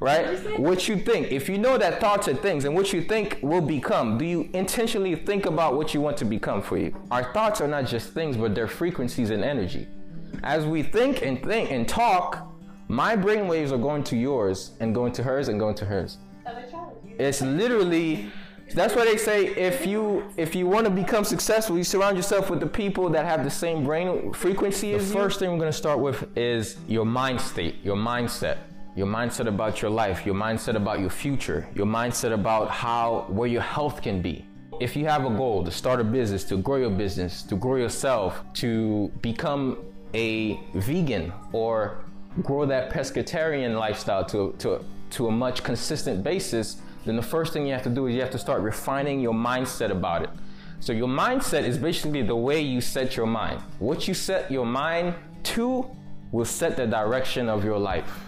right? What you think. If you know that thoughts are things and what you think will become, do you intentionally think about what you want to become for you? Our thoughts are not just things, but they're frequencies and energy. As we think and think and talk, my brain waves are going to yours and going to hers and going to hers. It's literally that's why they say if you if you want to become successful, you surround yourself with the people that have the same brain frequency as you. The first thing we're going to start with is your mind state, your mindset your mindset about your life, your mindset about your future, your mindset about how where your health can be. If you have a goal to start a business, to grow your business, to grow yourself, to become a vegan or grow that pescatarian lifestyle to, to, to a much consistent basis, then the first thing you have to do is you have to start refining your mindset about it. So your mindset is basically the way you set your mind. What you set your mind to will set the direction of your life.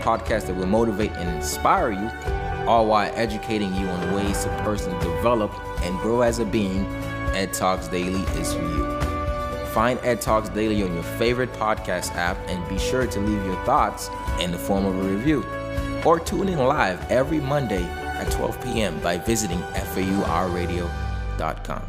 podcast that will motivate and inspire you, all while educating you on ways to personally develop and grow as a being, Ed Talks Daily is for you. Find Ed Talks Daily on your favorite podcast app and be sure to leave your thoughts in the form of a review. Or tune in live every Monday at 12 p.m. by visiting faurradio.com.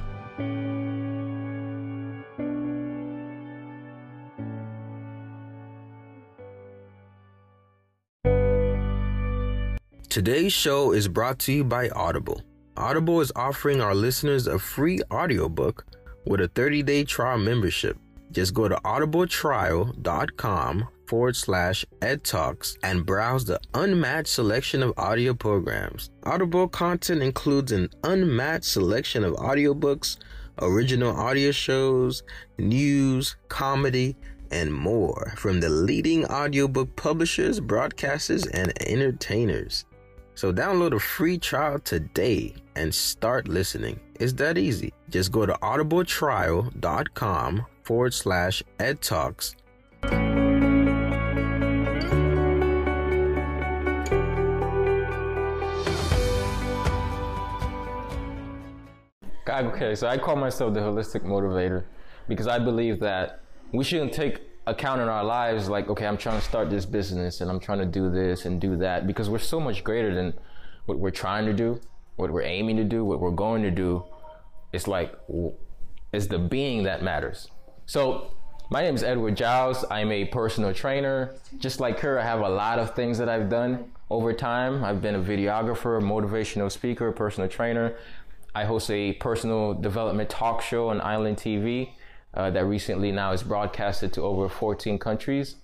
Today's show is brought to you by Audible. Audible is offering our listeners a free audiobook with a 30 day trial membership. Just go to audibletrial.com forward slash edtalks and browse the unmatched selection of audio programs. Audible content includes an unmatched selection of audiobooks, original audio shows, news, comedy, and more from the leading audiobook publishers, broadcasters, and entertainers. So download a free trial today and start listening. It's that easy. Just go to audibletrial.com forward slash edtalks. Okay, so I call myself the holistic motivator because I believe that we shouldn't take account in our lives like okay i'm trying to start this business and i'm trying to do this and do that because we're so much greater than what we're trying to do what we're aiming to do what we're going to do. It's like it's the being that matters. So my name is edward giles. I'm a personal trainer. Just like her i have a lot of things that i've done over time. I've been a videographer motivational speaker personal trainer. I host a personal development talk show on island tv uh, that recently now is broadcasted to over 14 countries.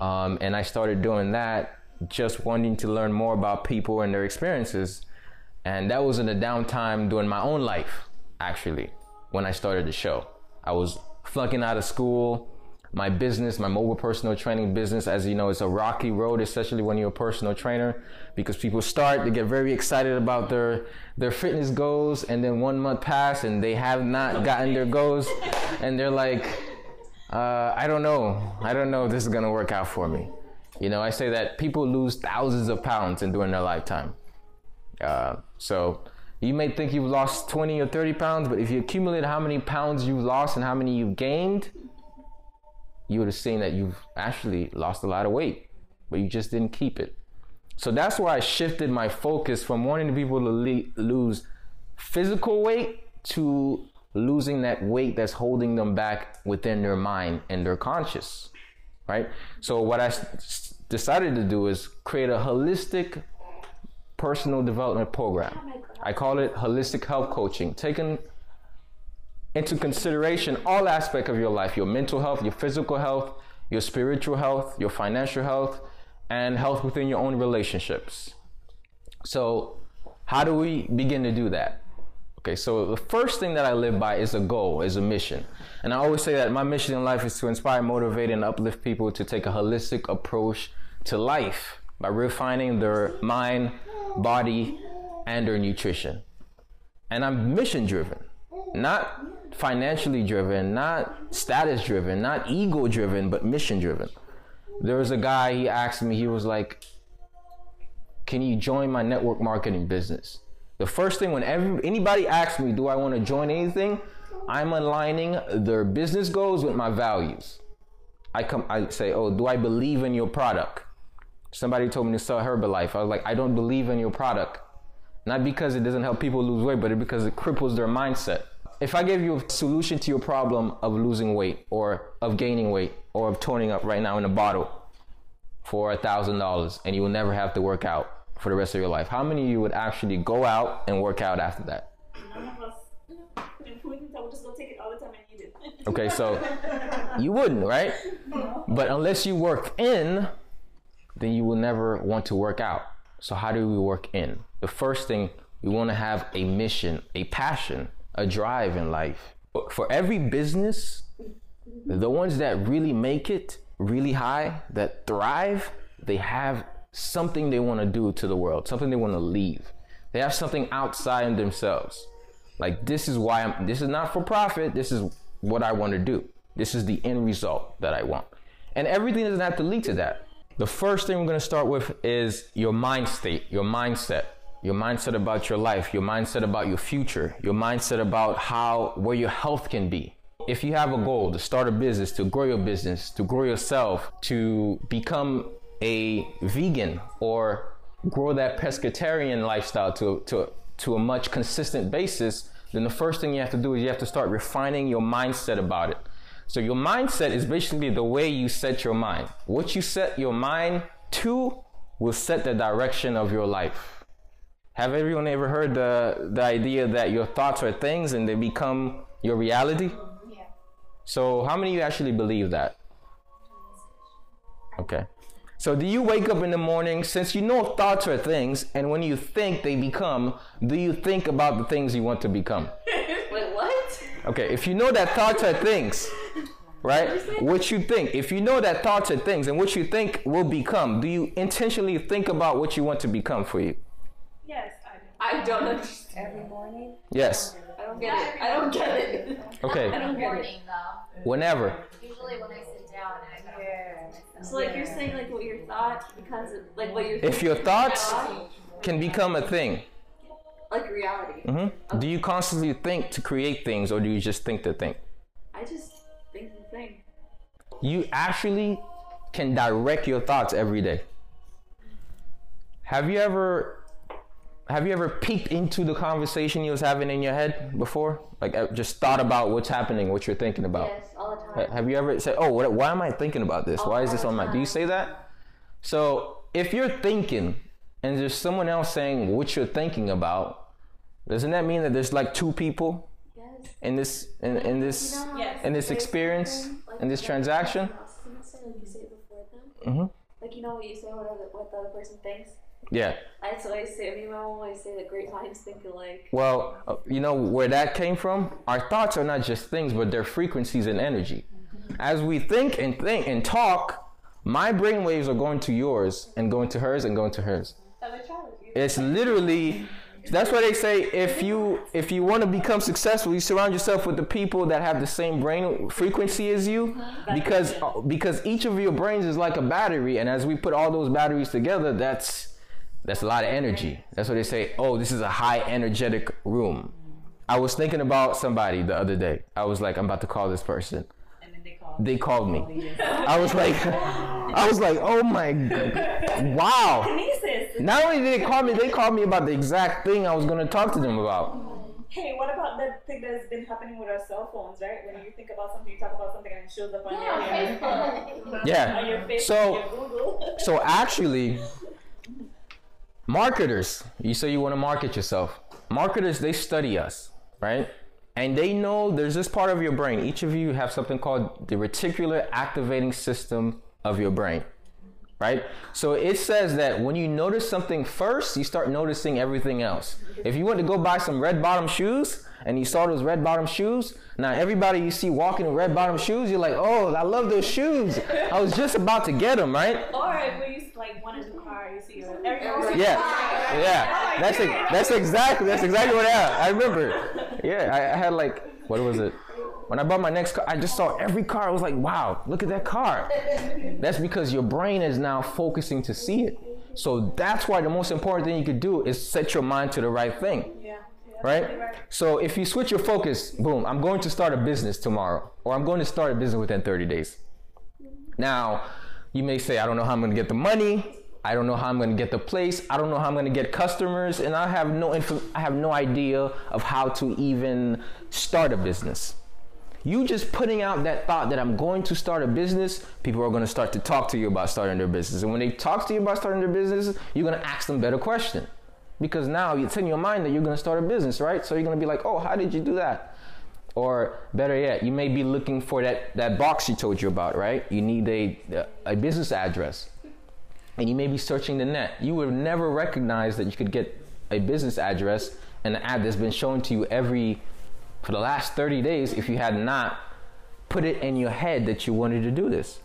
Um, and I started doing that just wanting to learn more about people and their experiences. And that was in the downtime during my own life, actually, when I started the show. I was flunking out of school, my business, my mobile personal training business, as you know, it's a rocky road, especially when you're a personal trainer, because people start they get very excited about their their fitness goals, and then one month pass and they have not gotten their goals, and they're like, uh, I don't know, I don't know if this is gonna work out for me. You know, I say that people lose thousands of pounds in during their lifetime. Uh, so you may think you've lost 20 or 30 pounds, but if you accumulate how many pounds you've lost and how many you've gained, you would have seen that you've actually lost a lot of weight, but you just didn't keep it. So that's why I shifted my focus from wanting people to le- lose physical weight to losing that weight that's holding them back within their mind and their conscious, right? So what I s- decided to do is create a holistic personal development program. Oh I call it holistic health coaching, taking into consideration all aspects of your life your mental health, your physical health, your spiritual health, your financial health, and health within your own relationships. So, how do we begin to do that? Okay, so the first thing that I live by is a goal, is a mission. And I always say that my mission in life is to inspire, motivate, and uplift people to take a holistic approach to life. by refining their mind, body, and their nutrition. And I'm mission driven, not financially driven, not status driven, not ego driven, but mission driven. There was a guy, he asked me, he was like, Can you join my network marketing business? The first thing when every, anybody asks me, Do I want to join anything? I'm aligning their business goals with my values. I come, I say, Oh, do I believe in your product? Somebody told me to sell Herbalife. I was like, I don't believe in your product. Not because it doesn't help people lose weight, but because it cripples their mindset. If I gave you a solution to your problem of losing weight or of gaining weight or of toning up right now in a bottle for a thousand dollars and you will never have to work out for the rest of your life, how many of you would actually go out and work out after that? None of us. We can just go take it all the time I need it. Okay, so you wouldn't, right? But unless you work in, then you will never want to work out. So, how do we work in? The first thing, we want to have a mission, a passion, a drive in life. For every business, the ones that really make it really high, that thrive, they have something they want to do to the world, something they want to leave. They have something outside of themselves. Like, this is why I'm, this is not for profit, this is what I want to do. This is the end result that I want. And everything doesn't have to lead to that. The first thing we're going to start with is your mind state, your mindset, your mindset about your life, your mindset about your future, your mindset about how, where your health can be. If you have a goal to start a business, to grow your business, to grow yourself, to become a vegan or grow that pescatarian lifestyle to, to, to a much consistent basis, then the first thing you have to do is you have to start refining your mindset about it. So your mindset is basically the way you set your mind. What you set your mind to will set the direction of your life. Have everyone ever heard the, the idea that your thoughts are things and they become your reality? Yeah. So how many of you actually believe that? Okay. So do you wake up in the morning, since you know thoughts are things, and when you think they become, do you think about the things you want to become? Wait, what? Okay, if you know that thoughts are things, right? What you think. If you know that thoughts are things and what you think will become, do you intentionally think about what you want to become for you? Yes, I do. I don't understand. Every morning? Yes. I don't get it. I don't get it. I Okay. don't get it. Whenever. Usually when I sit down and I go Yeah. So like you're saying like what your thought becomes a- like what you're If your thoughts can become a thing, like reality. hmm do you constantly think to create things or do you just think to think? I just think the thing. You actually can direct your thoughts every day. Have you ever have you ever peeked into the conversation you was having in your head before? Like uh, just thought about what's happening, what you're thinking about? Yes, all the time. Have you ever said, "Oh, what, why am I thinking about this? Why is this on my?" Do you say that? So if you're thinking and there's someone else saying what you're thinking about, doesn't that mean that there's like two people Yes. in this in, in this Yes. in this experience in this transaction? Like you say before them. Mhm. Like you know what you say, what, other, what the other person thinks. Yeah. That's what I say. I mean, my mom always say that great minds think alike. Well, uh, you know where that came from? Our thoughts are not just things, but they're frequencies and energy. As we think and think and talk, my brain waves are going to yours and going to hers and going to hers. It's literally that's why they say if you if you want to become successful, you surround yourself with the people that have the same brain frequency as you because uh, because each of your brains is like a battery and as we put all those batteries together, that's that's a lot of energy. That's why they say, "Oh, this is a high energetic room." I was thinking about somebody the other day. I was like, I'm about to call this person. And then they call. They called me. I was like, I was like, oh my, g- wow. Not only did they call me, they called me about the exact thing I was gonna talk to them about. Hey, what about that thing that's been happening with our cell phones, right? When you think about something, you talk about something, and it shows up on your, Yeah, on Yeah. your Facebook, So- your Google. So actually, marketers, you say you want to market yourself. Marketers, they study us, right? And they know there's this part of your brain. Each of you have something called the reticular activating system of your brain, right? So it says that when you notice something first, you start noticing everything else. If you want to go buy some red bottom shoes and you saw those red bottom shoes, now everybody you see walking in red bottom shoes, you're like, oh, I love those shoes. I was just about to get them, right? All right, like like want a new car, you see your everyone. Yeah, yeah. That's it. That's exactly. That's exactly what I. I remember. Yeah, I, I had like what was it? When I bought my next car, I just saw every car. I was like, wow, look at that car. That's because your brain is now focusing to see it. So that's why the most important thing you could do is set your mind to the right thing. Yeah. yeah. Right? So if you switch your focus, boom, I'm going to start a business tomorrow, or I'm going to start a business within 30 days. Now, you may say, I don't know how I'm going to get the money. I don't know how I'm going to get the place. I don't know how I'm going to get customers, and I have no inf- I have no idea of how to even start a business. You just putting out that thought that I'm going to start a business, people are going to start to talk to you about starting their business. And when they talk to you about starting their business, you're going to ask them better question. Because now it's in your mind that you're going to start a business, right? So you're going to be like, "Oh, how did you do that?" Or better yet, you may be looking for that, that box she told you about, right? You need a, a business address. And you may be searching the net. You would never recognize that you could get a business address and an ad that's been shown to you every, for the last 30 days, if you had not put it in your head that you wanted to do this.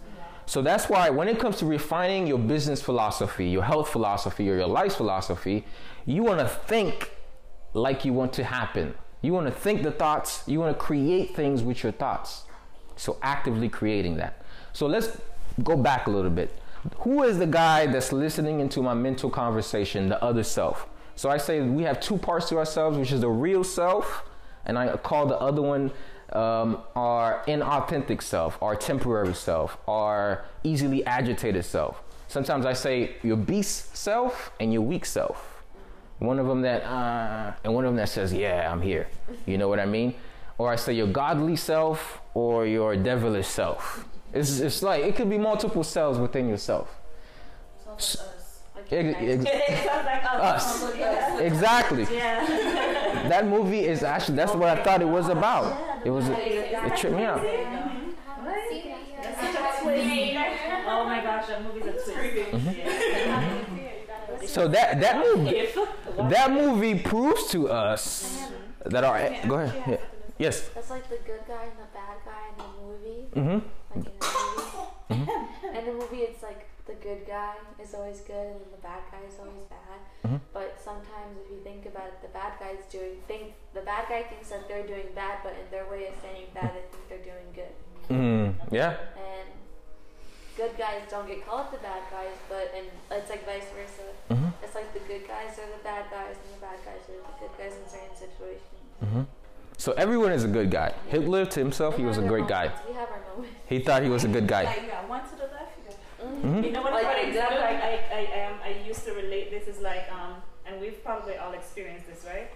So that's why when it comes to refining your business philosophy, your health philosophy, or your life philosophy, you want to think like you want to happen. You want to think the thoughts, you want to create things with your thoughts. So actively creating that. So let's go back a little bit. Who is the guy that's listening into my mental conversation, the other self? So I say we have two parts to ourselves, which is the real self, and I call the other one um, our inauthentic self, our temporary self, our easily agitated self. Sometimes I say your beast self and your weak self. One of them that, uh, and one of them that says, yeah, I'm here. You know what I mean? Or I say your godly self or your devilish self. It's, it's like, it could be multiple selves within yourself. Sounds like us. Like Ex- ex- like us. Us. Exactly. Yeah. That movie is actually, that's what I thought it was about. It was, it tripped me out. Oh my gosh, that movie's a twist. Yeah. So that, that movie, If that movie proves to us that our, go ahead. Yeah. Yes. That's like the good guy and the bad guy in the movie. Mm-hmm. Like in a movie. In the movie, it's like the good guy is always good and the bad guy is always bad. Mhm. But sometimes, if you think about it, the bad guy's doing think the bad guy thinks that they're doing bad, but in their way of saying bad, they think they're doing good. Mm-hmm. yeah. And good guys don't get called the bad guys, but and it's like vice versa. Mhm. It's like the good guys are the bad guys and the bad guys are the good guys in certain situations. hmm So everyone is a good guy. Hitler to himself, he was a great guy. We have our moments. He thought he was a good guy. Like, yeah, one to the left. You go. Mhm. You know what? Like, for example, good. like I, I, um, I used to relate. This is like, um, and we've probably all experienced this, right?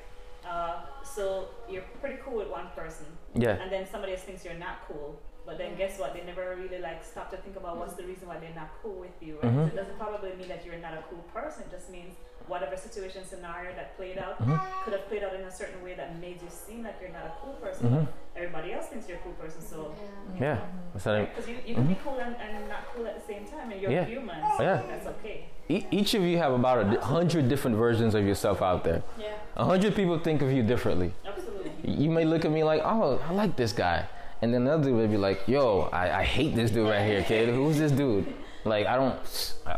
Uh, so you're pretty cool with one person, Yeah. and then somebody else thinks you're not cool. But then guess what? They never really like stop to think about what's the reason why they're not cool with you, right? Mhm. So it doesn't probably mean that you're not a cool person. It just means whatever situation scenario that played out Mhm. could have played out in a certain way that made you seem like you're not a cool person. Mhm. Everybody else thinks you're a cool person, so Yeah. Yeah. What's that because you, you can be cool and, and not cool at the same time, and you're Yeah. human. Oh, So yeah. that's okay. E- each of you have about a hundred different versions of yourself out there. Yeah, A hundred people think of you differently. absolutely. You may look at me like, oh, I like this guy. And then another dude would be like, yo, I, I hate this dude right here, kid. Who's this dude? Like, I don't. Yeah.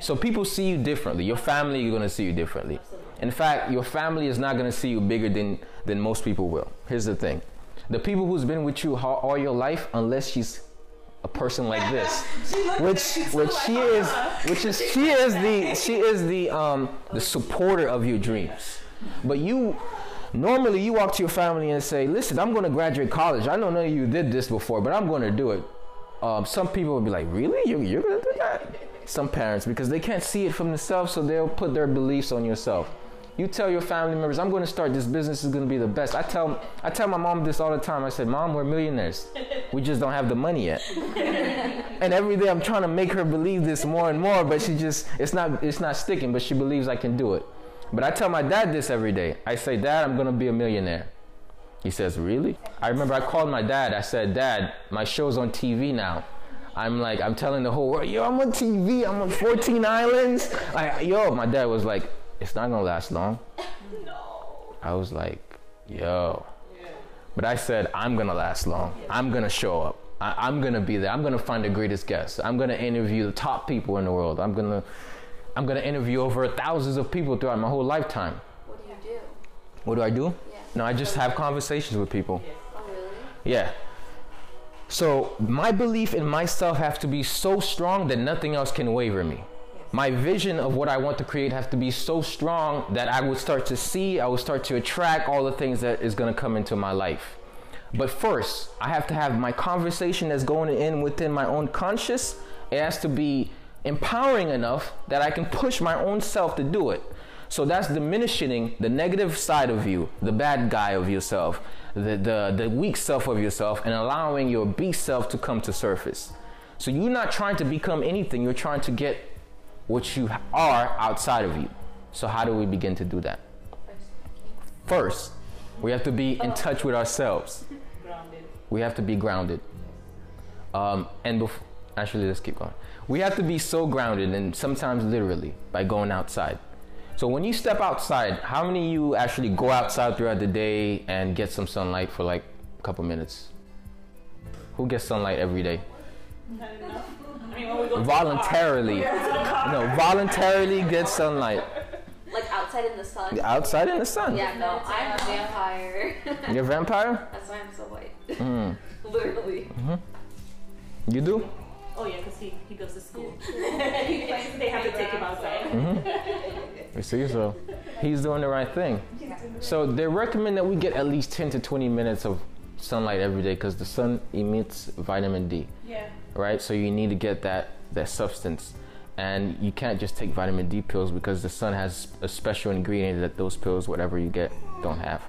So people see you differently. Your family is going to see you differently. In fact, your family is not going to see you bigger than, than most people will. Here's the thing the people who's been with you all, all your life, unless she's a person like this, which which she is, which is she is the she is the um the supporter of your dreams. But you normally you walk to your family and say, "Listen, I'm going to graduate college. I know none of you did this before, but I'm going to do it." Um, some people will be like, "Really? You, you're going to do that?" Some parents because they can't see it from themselves, so they'll put their beliefs on yourself. You tell your family members, "I'm going to start this business. is going to be the best." I tell I tell my mom this all the time. I said, "Mom, we're millionaires. We just don't have the money yet." and every day I'm trying to make her believe this more and more, but she just it's not it's not sticking. But she believes I can do it. But I tell my dad this every day. I say, Dad, I'm gonna be a millionaire. He says, Really? I remember I called my dad. I said, Dad, my show's on TV now. I'm like, I'm telling the whole world, yo, I'm on TV. I'm on 14 islands. I, yo, my dad was like, It's not gonna last long. No. I was like, Yo. But I said, I'm gonna last long. I'm gonna show up. I, I'm gonna be there. I'm gonna find the greatest guests. I'm gonna interview the top people in the world. I'm gonna I'm gonna interview over thousands of people throughout my whole lifetime. What do you do? What do I do? Yeah. No, I just have conversations with people. Oh, really? Yeah. So my belief in myself has to be so strong that nothing else can waver me. My vision of what I want to create has to be so strong that I would start to see, I would start to attract all the things that is going to come into my life. But first, I have to have my conversation that's going in within my own conscious. It has to be empowering enough that I can push my own self to do it. So that's diminishing the negative side of you, the bad guy of yourself, the, the, the weak self of yourself, and allowing your beast self to come to surface. So you're not trying to become anything, you're trying to get what you are outside of you. So how do we begin to do that? First, we have to be in touch with ourselves. Grounded. We have to be grounded. Um, and bef- actually, let's keep going. We have to be so grounded, and sometimes literally, by going outside. So when you step outside, how many of you actually go outside throughout the day and get some sunlight for like a couple minutes? Who gets sunlight every day? Not enough. I mean, when we go to the Voluntarily. No, voluntarily get sunlight. Like outside in the sun? Outside in the sun. Yeah, no, I'm a vampire. You're a vampire? That's why I'm so white. Mm. Literally. You do? Oh yeah, because he, he goes to school. they have to take him outside. You see, so he's doing the right thing. So they recommend that we get at least 10 to 20 minutes of sunlight every day because the sun emits vitamin D, Yeah. right? So you need to get that that substance, and you can't just take vitamin D pills because the sun has a special ingredient that those pills, whatever you get, don't have.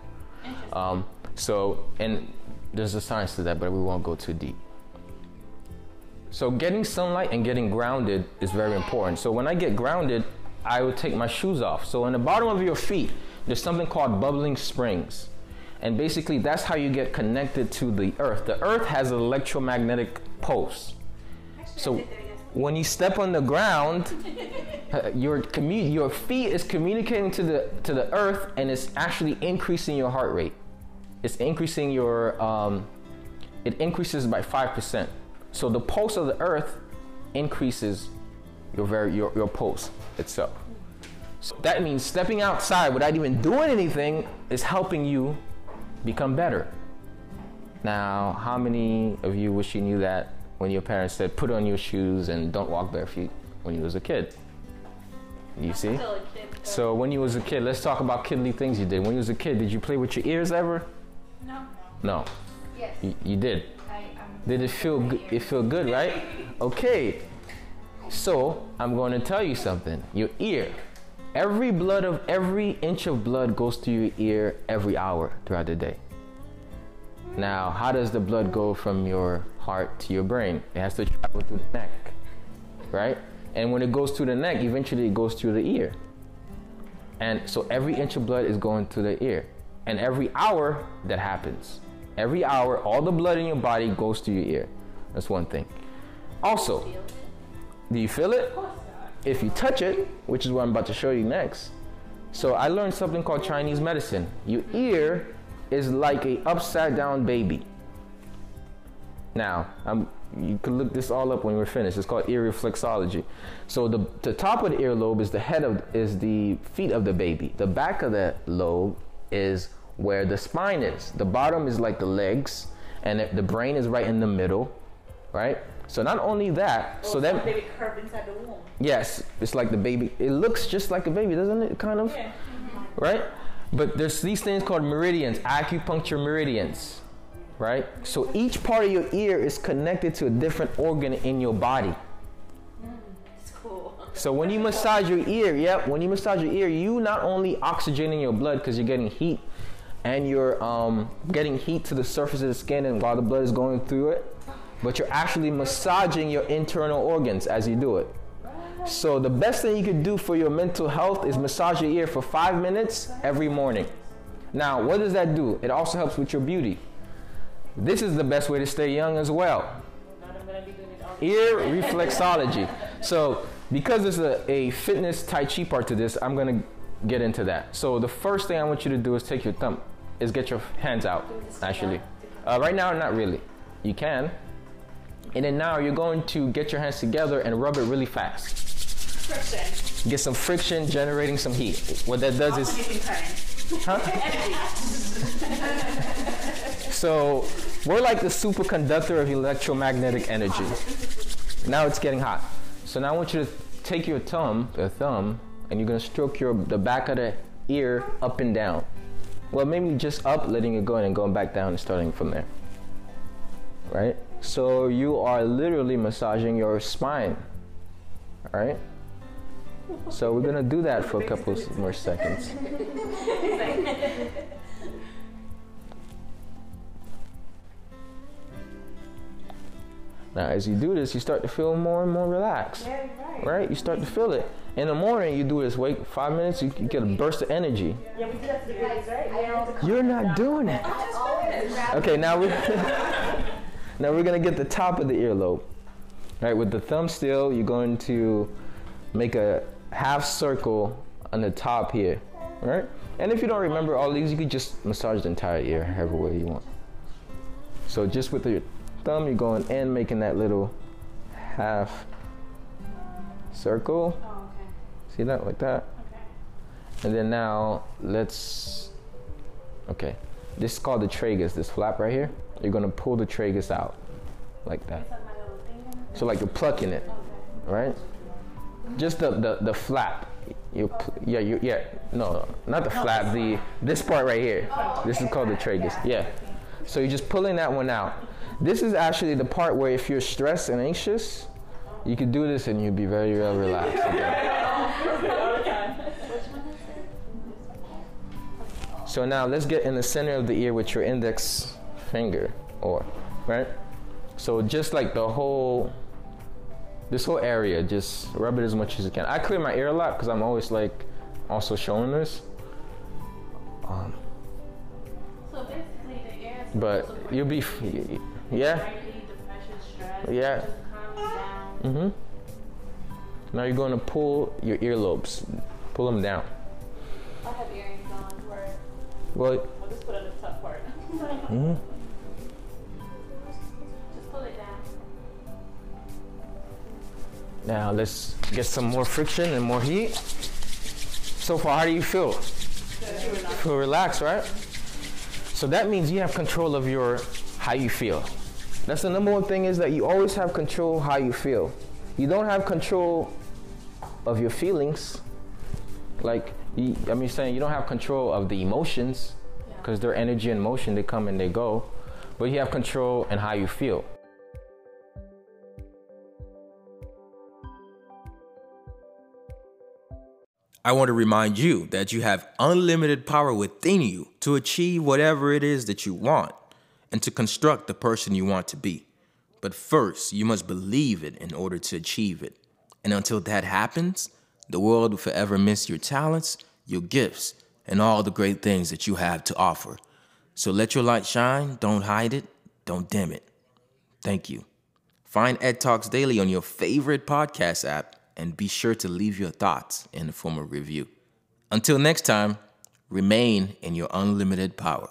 Um, so, and there's a science to that, but we won't go too deep. So getting sunlight and getting grounded is very important. So when I get grounded, I would take my shoes off. So in the bottom of your feet, there's something called bubbling springs. And basically that's how you get connected to the earth. The earth has an electromagnetic pulse. So when you step on the ground, uh, your commu- your feet is communicating to the to the earth and it's actually increasing your heart rate. It's increasing your um, it increases by five percent. So the pulse of the earth increases your very your, your pulse itself. So that means stepping outside without even doing anything is helping you become better. Now, how many of you wish you knew that when your parents said put on your shoes and don't walk barefoot when you was a kid? You see? Kid. So when you was a kid, let's talk about kidly things you did. When you was a kid, did you play with your ears ever? No. No, Yes. you, you did. Did it feel good? It feel good, right? Okay. So I'm going to tell you something. Your ear. Every blood of every inch of blood goes to your ear every hour throughout the day. Now, how does the blood go from your heart to your brain? It has to travel through the neck, right? And when it goes through the neck, eventually it goes through the ear. And so every inch of blood is going to the ear. And every hour that happens. Every hour, all the blood in your body goes to your ear. That's one thing. Also, do you feel it? If you touch it, which is what I'm about to show you next. So I learned something called Chinese medicine. Your ear is like a upside down baby. Now, I'm, you can look this all up when we're finished. It's called ear reflexology. So the, the top of the earlobe is the head of is the feet of the baby. The back of the lobe is where the spine is. The bottom is like the legs, and the- the brain is right in the middle, right? So not only that, Oh, so that baby curved inside the womb. Yes, it's like the baby. It looks just like a baby, doesn't it? Kind of, Yeah. Mm-hmm. right? But there's these things called meridians, acupuncture meridians, right? So each part of your ear is connected to a different organ in your body. Mm, it's cool. So when you massage your ear, yep, when you massage your ear, you not only oxygenating your blood because you're getting heat and you're um, getting heat to the surface of the skin and while the blood is going through it, but you're actually massaging your internal organs as you do it. So the best thing you could do for your mental health is massage your ear for five minutes every morning. Now, what does that do? It also helps with your beauty. This is the best way to stay young as well ear reflexology. So, because there's a, a fitness Tai Chi part to this, I'm gonna get into that. So, the first thing I want you to do is take your thumb, is get your hands out, actually. Uh, right now, not really. You can, And then now you're going to get your hands together and rub it really fast. Friction. Get some friction, generating some heat. What that does is current. So we're like the superconductor of electromagnetic energy. Now it's getting hot. So now I want you to take your thumb, the thumb, and you're gonna stroke your the back of the ear up and down. Well, maybe just up, letting it go and going back down and starting from there. Right? So you are literally massaging your spine. All right? So we're gonna do that for a couple more seconds. Now, as you do this, you start to feel more and more relaxed. Yeah, right. Right? You start to feel it. In the morning, you do this. Wait five minutes, you, you get a burst of energy. Yeah, we do that to the babies, right? You're not doing it. Okay, now we're now we're gonna get the top of the earlobe. Right, with the thumb still, you're going to make a half circle on the top here. Right? And if you don't remember all these, you could just massage the entire ear however way you want. So just with your thumb, you're going in, making that little half circle. Oh, okay. See that like that? Okay. And then now let's, okay. This is called the tragus, this flap right here. You're gonna pull the tragus out like that. Is that my little thing? in So like you're plucking it, Okay. right? Just the, the, the flap. You, yeah, you, yeah, no, not the flap, the, this part right here. Oh, this is called the tragus, yeah. So you're just pulling that one out. This is actually the part where if you're stressed and anxious, you could do this and you'd be very well relaxed. again. So now let's get in the center of the ear with your index finger, or right. So just like the whole, this whole area, just rub it as much as you can. I clear my ear a lot because I'm always like, also showing this. Um, So basically, the is but you'll be, yeah. stress, Yeah. just calm you down. Mm-hmm. Now you're going to pull your earlobes, pull them down. I have earrings on. Where Well, We'll just put on the top part. mhm. Just pull it down. now let's get some more friction and more heat. So far, how do you feel? Feel relaxed, right? So that means you have control of your how you feel. That's the number one thing is that you always have control how you feel. You don't have control of your feelings. Like you, I mean, saying you don't have control of the emotions because they're energy and motion. They come and they go, but you have control in how you feel. I want to remind you that you have unlimited power within you to achieve whatever it is that you want and to construct the person you want to be. But first, you must believe it in order to achieve it. And until that happens, the world will forever miss your talents, your gifts, and all the great things that you have to offer. So let your light shine, don't hide it, don't dim it. Thank you. Find Ed Talks Daily on your favorite podcast app and be sure to leave your thoughts in the form of review. Until next time, remain in your unlimited power.